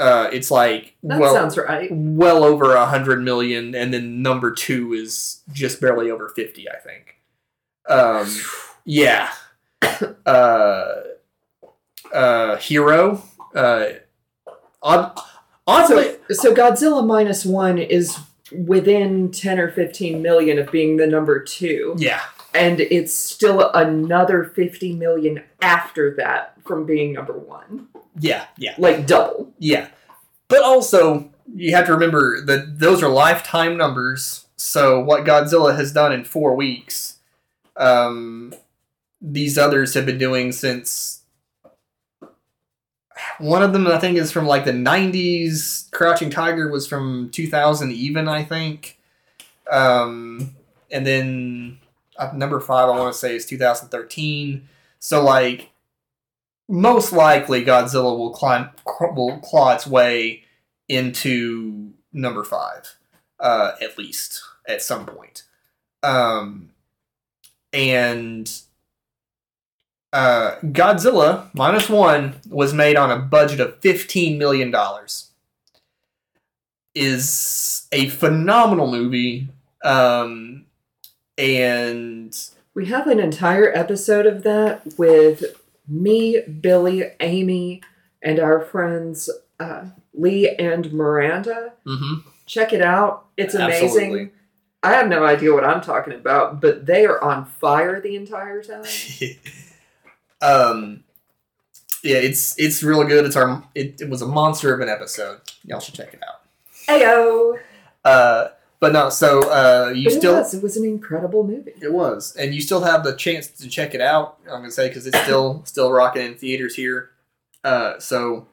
uh, it's like That well, sounds right. well over a hundred million, and then number two is just barely over fifty, I think. Um, yeah. Uh, uh, hero. Uh, on, honestly, So, so Godzilla minus one is within 10 or 15 million of being the number two. yeah, And it's still another 50 million after that from being number one. yeah, yeah, Like double. yeah. But also, you have to remember that those are lifetime numbers. So what Godzilla has done in four weeks, um, these others have been doing since. One of them, I think, is from like the '90s. Crouching Tiger was from 2000, even I think. Um, and then number five, I want to say, is 2013. So like, most likely, Godzilla will climb, will claw its way into number five, uh, at least at some point. Um, and uh, Godzilla minus one was made on a budget of fifteen million dollars. Is a phenomenal movie, um, and We have an entire episode of that with me, Billy, Amy, and our friends uh, Lee and Miranda. mhm, Check it out. It's amazing. Absolutely. I have no idea what I'm talking about, but they are on fire the entire time. um, yeah, it's it's real good. It's our it, it was a monster of an episode. Y'all should check it out. Ayo! Uh, but no, so uh, you But still it was. It was an incredible movie. It was, and you still have the chance to check it out. I'm gonna say because it's still still rocking in theaters here. Uh, so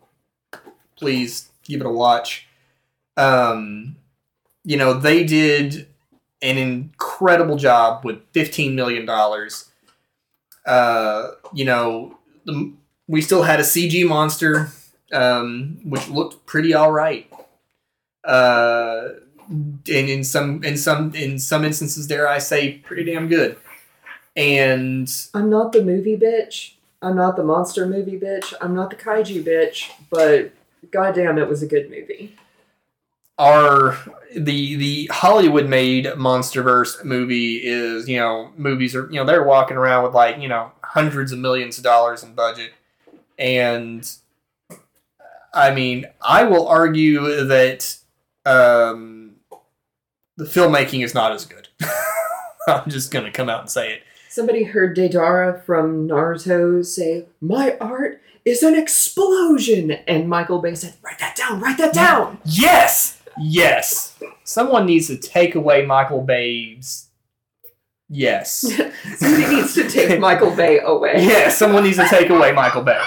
please give it a watch. Um, you know they did an incredible job with 15 million dollars. Uh, you know the, we still had a CG monster, um, which looked pretty all right. Uh, and in some in some in some instances dare I say pretty damn good. And I'm not the movie bitch. I'm not the monster movie bitch. I'm not the kaiju bitch. But goddamn, it was a good movie. our the the Hollywood made MonsterVerse movie is, you know, movies are you know, they're walking around with like, you know, hundreds of millions of dollars in budget. And I mean, I will argue that um the filmmaking is not as good. I'm just gonna come out and say it. Somebody heard Deidara from Naruto say, "My art is an explosion," and Michael Bay said, "Write that down. Write that down." Yes, yes. Someone needs to take away Michael Bay's. Yes. Somebody needs to take Michael Bay away. yeah, someone needs to take away Michael Bay.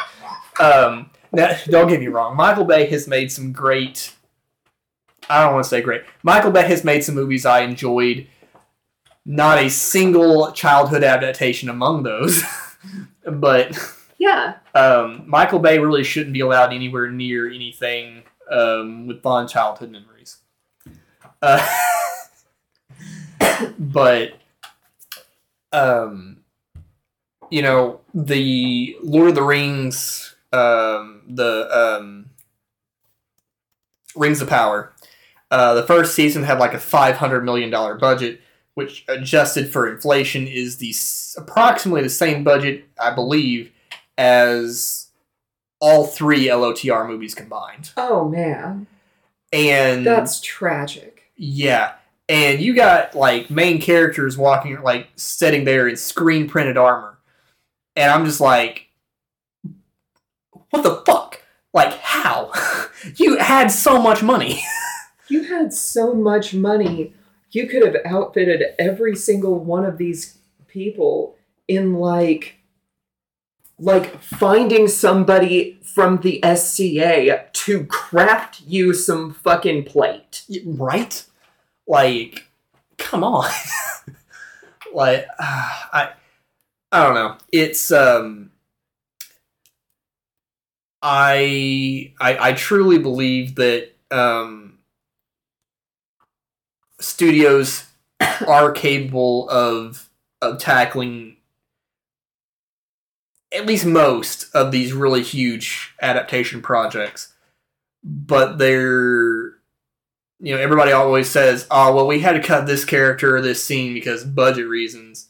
Um, now, don't get me wrong. Michael Bay has made some great. I don't want to say great. Michael Bay has made some movies I enjoyed. Not a single childhood adaptation among those, but Yeah. um, Michael Bay really shouldn't be allowed anywhere near anything um, with fond childhood memories. Uh, but, um, you know, the Lord of the Rings, um, the um, Rings of Power, uh, the first season had like a $500 million budget, which adjusted for inflation is the s- approximately the same budget, I believe, as all three LOTR movies combined. Oh man, And that's tragic. yeah, and you got like main characters walking like sitting there in screen printed armor. And I'm just like what the fuck? Like how? you had so much money. You had so much money. You could have outfitted every single one of these people in like like finding somebody from the SCA to craft you some fucking plate. right? Like, come on. like, uh, I, I don't know. It's um, I, I, I truly believe that um, studios are capable of of tackling at least most of these really huge adaptation projects but they're you know everybody always says, "Oh, well, we had to cut this character or this scene because budget reasons."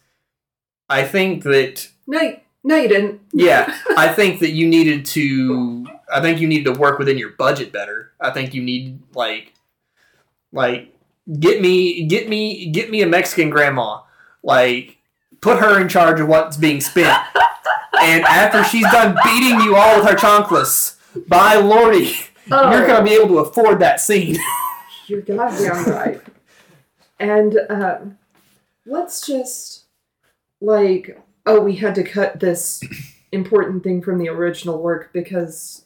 I think that no, no, you didn't. yeah, I think that you needed to. I think you needed to work within your budget better. I think you need like, like get me, get me, get me a Mexican grandma. Like, put her in charge of what's being spent. and after she's done beating you all with her chanclas, by lordy, Oh. you're gonna be able to afford that scene. You're goddamn right. And um, let's just like, oh, we had to cut this important thing from the original work because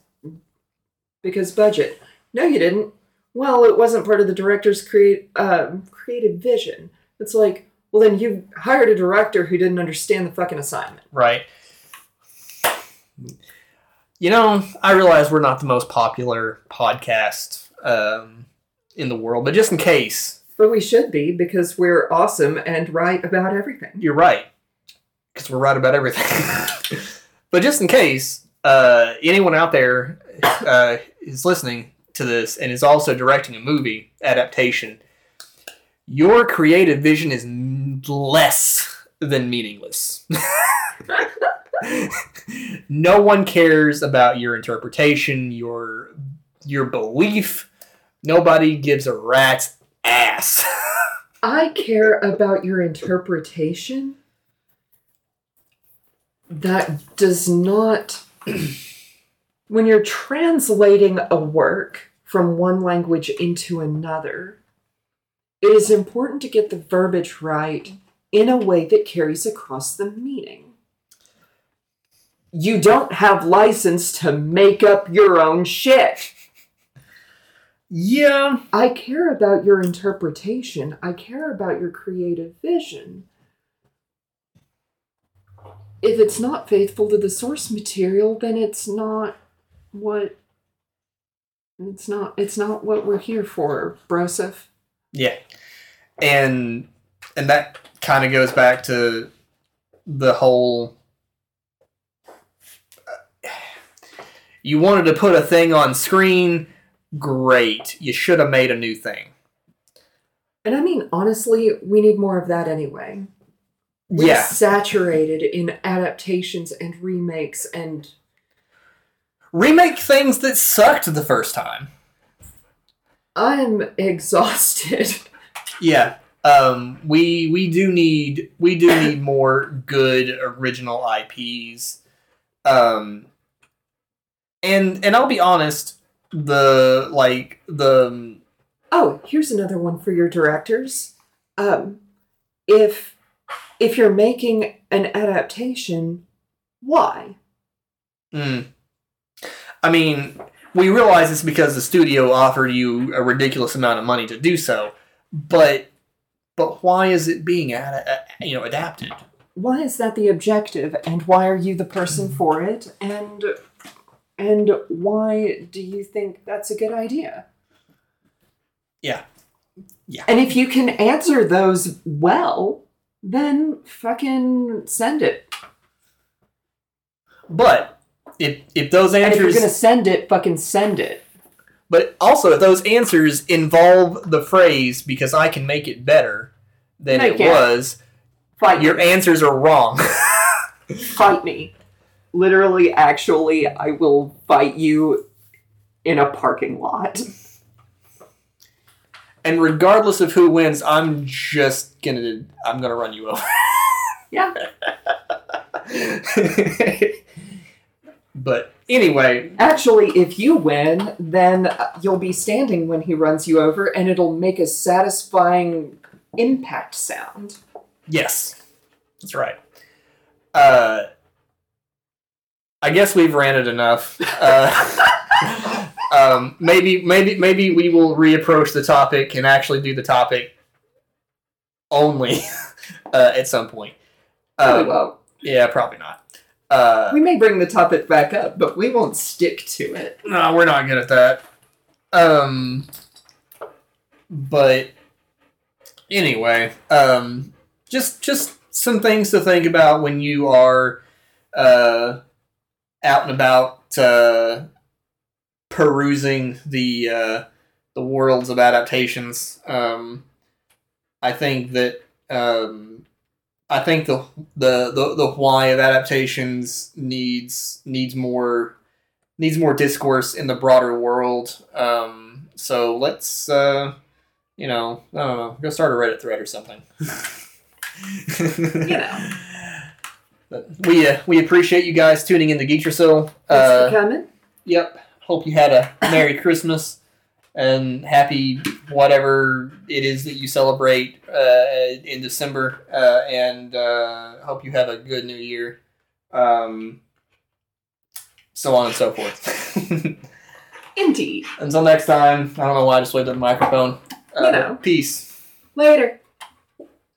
because budget. No, you didn't. Well, it wasn't part of the director's create um, creative vision. It's like, well, then you hired a director who didn't understand the fucking assignment. Right. You know, I realize we're not the most popular podcast um, in the world, but just in case, But we should be because we're awesome and right about everything. you're right. Because we're right about everything. but just in case, uh, anyone out there uh, is listening to this and is also directing a movie adaptation, your creative vision is less than meaningless. no one cares about your interpretation, your your belief. Nobody gives a rat's ass. I care about your interpretation. That does not. when you're translating a work from one language into another, it is important to get the verbiage right in a way that carries across the meaning. You don't have license to make up your own shit. yeah, I care about your interpretation. I care about your creative vision. If it's not faithful to the source material, then it's not what it's not it's not what we're here for, Broseph. Yeah, and and that kind of goes back to the whole. Uh, you wanted to put a thing on screen, great. You should have made a new thing. And I mean honestly, we need more of that anyway. We're Yeah, saturated in adaptations and remakes and remake things that sucked the first time. I'm exhausted. Yeah, um, we we do need we do need more good original IPs. Um, and and I'll be honest, the like the Oh, here's another one for your directors. Um, if if you're making an adaptation, why? mm, I mean, we realize it's because the studio offered you a ridiculous amount of money to do so, but but why is it being ad- a- you know adapted? Why is that the objective, and why are you the person for it? And and why do you think that's a good idea? Yeah. Yeah. And if you can answer those well, then fucking send it. But if if those answers, And if you're gonna send it, fucking send it. But also, if those answers involve the phrase "because I can make it better" than it can't. was, Fight your answers are wrong. fight me. Literally, actually, I will fight you in a parking lot. and regardless of who wins, I'm just gonna I'm gonna run you over. Yeah. but anyway, Actually, if you win, then uh, you'll be standing when he runs you over, and it'll make a satisfying impact sound. yes, that's right. Uh, I guess we've ranted enough. Uh, um, maybe, maybe, maybe we will reapproach the topic and actually do the topic only uh, at some point. Oh, Um, well, yeah, probably not. Uh, we may bring the topic back up, but we won't stick to it. no, we're not good at that. Um, but anyway, um, just just some things to think about when you are uh, out and about uh, perusing the uh, the worlds of adaptations. Um, I think that um, I think the, the the the why of adaptations needs needs more needs more discourse in the broader world. Um, so let's uh, you know I don't know go start a Reddit thread or something. you know. But we uh, we appreciate you guys tuning in to Geek Thanks Uh, for coming. Yep. Hope you had a Merry Christmas and happy whatever it is that you celebrate uh, in December. Uh, and uh, hope you have a good New Year. Um, so on and so forth. Indeed. Until next time, I don't know why I just waved at the microphone. Uh, You know. Peace. Later.